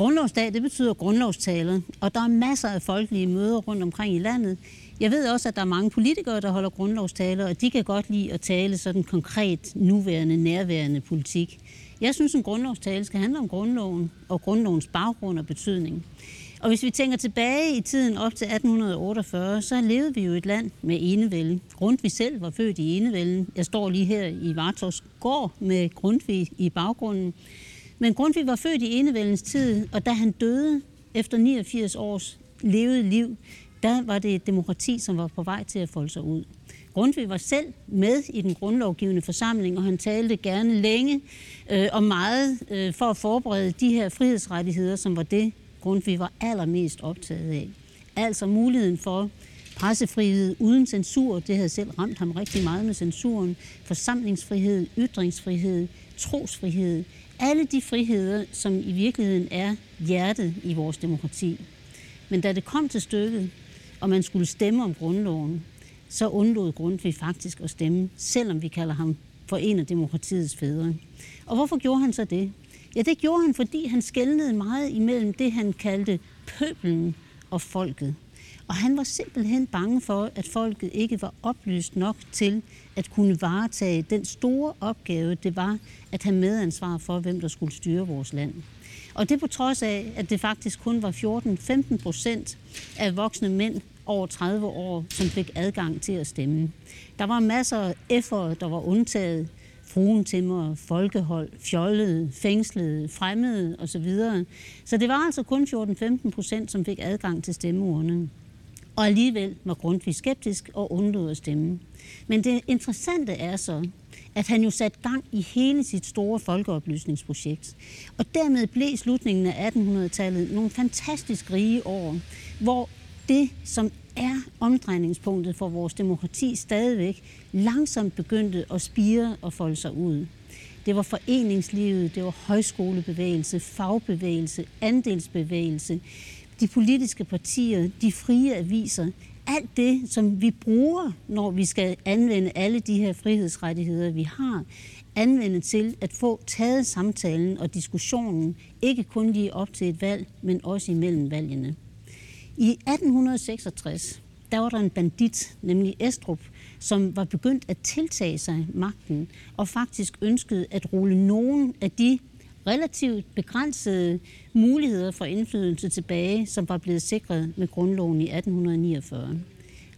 Grundlovsdag, det betyder grundlovstaler, og der er masser af folkelige møder rundt omkring i landet. Jeg ved også, at der er mange politikere, der holder grundlovstaler, og de kan godt lide at tale sådan konkret, nuværende, nærværende politik. Jeg synes, en grundlovstale skal handle om grundloven og grundlovens baggrund og betydning. Og hvis vi tænker tilbage i tiden op til 1848, så levede vi jo i et land med enevælde. Grundtvig selv var født i enevælden. Jeg står lige her i Vartovs gård med Grundtvig i baggrunden. Men Grundtvig var født i enevældens tid, og da han døde efter 89 års levet liv, der var det et demokrati, som var på vej til at folde sig ud. Grundtvig var selv med i den grundlovgivende forsamling, og han talte gerne længe øh, og meget øh, for at forberede de her frihedsrettigheder, som var det, Grundtvig var allermest optaget af. Altså muligheden for pressefrihed uden censur, det havde selv ramt ham rigtig meget med censuren, forsamlingsfrihed, ytringsfrihed, trosfrihed, alle de friheder, som i virkeligheden er hjertet i vores demokrati. Men da det kom til stykket, og man skulle stemme om grundloven, så undlod Grundtvig faktisk at stemme, selvom vi kalder ham for en af demokratiets fædre. Og hvorfor gjorde han så det? Ja, det gjorde han, fordi han skældnede meget imellem det, han kaldte pøbelen og folket. Og han var simpelthen bange for, at folket ikke var oplyst nok til at kunne varetage den store opgave, det var at have medansvar for, hvem der skulle styre vores land. Og det på trods af, at det faktisk kun var 14-15 procent af voksne mænd over 30 år, som fik adgang til at stemme. Der var masser af F'ere, der var undtaget. Fruentimmer, folkehold, fjollede, fængslede, fremmede osv. Så det var altså kun 14-15 procent, som fik adgang til stemmeurnen. Og alligevel var Grundtvig skeptisk og undlod at stemme. Men det interessante er så, at han jo satte gang i hele sit store folkeoplysningsprojekt. Og dermed blev slutningen af 1800-tallet nogle fantastisk rige år, hvor det, som er omdrejningspunktet for vores demokrati stadigvæk, langsomt begyndte at spire og folde sig ud. Det var foreningslivet, det var højskolebevægelse, fagbevægelse, andelsbevægelse, de politiske partier, de frie aviser, alt det, som vi bruger, når vi skal anvende alle de her frihedsrettigheder, vi har, anvende til at få taget samtalen og diskussionen, ikke kun lige op til et valg, men også imellem valgene. I 1866, der var der en bandit, nemlig Estrup, som var begyndt at tiltage sig magten og faktisk ønskede at rulle nogen af de relativt begrænsede muligheder for indflydelse tilbage, som var blevet sikret med grundloven i 1849.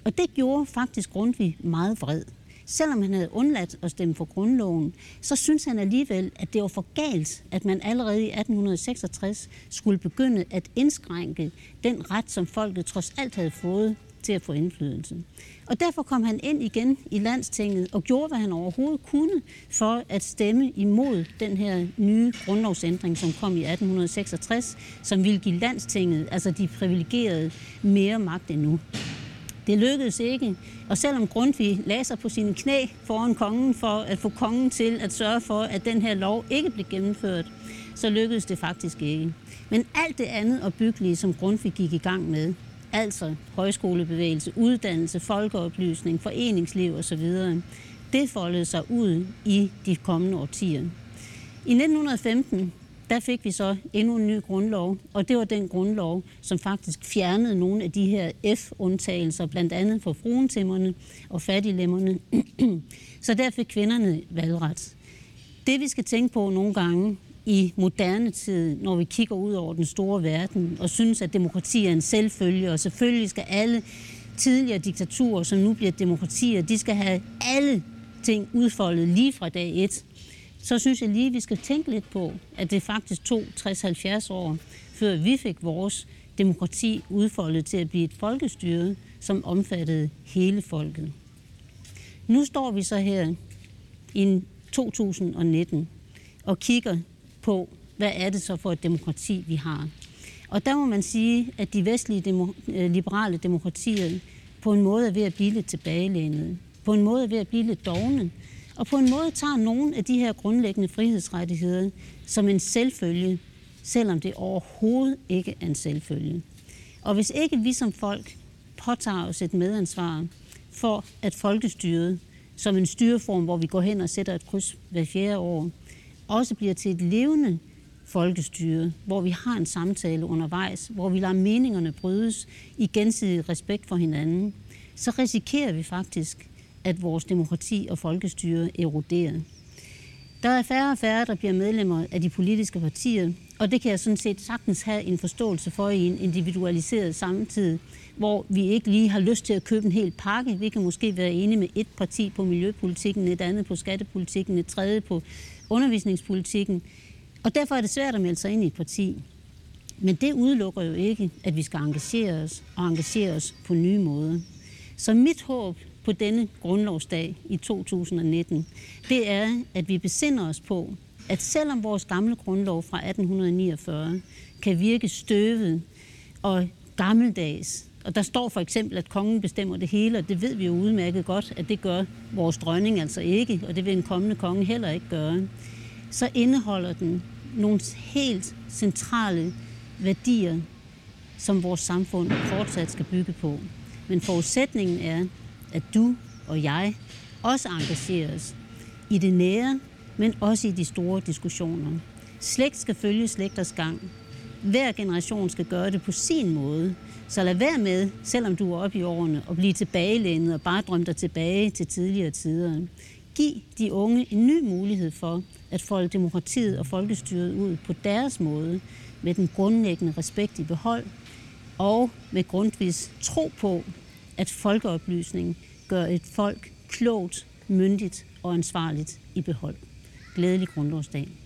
Og det gjorde faktisk Grundtvig meget vred. Selvom han havde undladt at stemme for grundloven, så synes han alligevel, at det var for galt, at man allerede i 1866 skulle begynde at indskrænke den ret, som folket trods alt havde fået til at få indflydelse. Og derfor kom han ind igen i landstinget og gjorde, hvad han overhovedet kunne for at stemme imod den her nye grundlovsændring, som kom i 1866, som ville give landstinget, altså de privilegerede, mere magt end nu. Det lykkedes ikke, og selvom Grundtvig lagde sig på sine knæ foran kongen for at få kongen til at sørge for, at den her lov ikke blev gennemført, så lykkedes det faktisk ikke. Men alt det andet opbyggelige, som Grundtvig gik i gang med, altså højskolebevægelse, uddannelse, folkeoplysning, foreningsliv osv., det foldede sig ud i de kommende årtier. I 1915 der fik vi så endnu en ny grundlov, og det var den grundlov, som faktisk fjernede nogle af de her F-undtagelser, blandt andet for fruentimmerne og fattiglemmerne. så der fik kvinderne valgret. Det vi skal tænke på nogle gange i moderne tid, når vi kigger ud over den store verden og synes, at demokrati er en selvfølge, og selvfølgelig skal alle tidligere diktaturer, som nu bliver demokratier, de skal have alle ting udfoldet lige fra dag et så synes jeg lige, at vi skal tænke lidt på, at det faktisk tog 60-70 år, før vi fik vores demokrati udfoldet til at blive et folkestyre, som omfattede hele folket. Nu står vi så her i 2019 og kigger på, hvad er det så for et demokrati, vi har. Og der må man sige, at de vestlige demo, øh, liberale demokratier på en måde er ved at blive lidt tilbagelænede. På en måde er ved at blive lidt dogne og på en måde tager nogle af de her grundlæggende frihedsrettigheder som en selvfølge, selvom det overhovedet ikke er en selvfølge. Og hvis ikke vi som folk påtager os et medansvar for, at folkestyret som en styreform, hvor vi går hen og sætter et kryds hver fjerde år, også bliver til et levende folkestyre, hvor vi har en samtale undervejs, hvor vi lader meningerne brydes i gensidig respekt for hinanden, så risikerer vi faktisk, at vores demokrati og folkestyre eroderer. Der er færre og færre, der bliver medlemmer af de politiske partier, og det kan jeg sådan set sagtens have en forståelse for i en individualiseret samtid, hvor vi ikke lige har lyst til at købe en hel pakke. Vi kan måske være enige med et parti på miljøpolitikken, et andet på skattepolitikken, et tredje på undervisningspolitikken. Og derfor er det svært at melde sig ind i et parti. Men det udelukker jo ikke, at vi skal engagere os og engagere os på nye måder. Så mit håb på denne grundlovsdag i 2019, det er, at vi besinder os på, at selvom vores gamle grundlov fra 1849 kan virke støvet og gammeldags, og der står for eksempel, at kongen bestemmer det hele, og det ved vi jo udmærket godt, at det gør vores dronning altså ikke, og det vil en kommende konge heller ikke gøre, så indeholder den nogle helt centrale værdier, som vores samfund fortsat skal bygge på. Men forudsætningen er, at du og jeg også engagerer os i det nære, men også i de store diskussioner. Slægt skal følge slægters gang. Hver generation skal gøre det på sin måde. Så lad være med, selvom du er oppe i årene, at blive tilbagelænet og bare drømme dig tilbage til tidligere tider. Giv de unge en ny mulighed for at folde demokratiet og folkestyret ud på deres måde, med den grundlæggende respekt i behold, og med grundvis tro på, at folkeoplysning gør et folk klogt, myndigt og ansvarligt i behold. Glædelig grundlovsdag.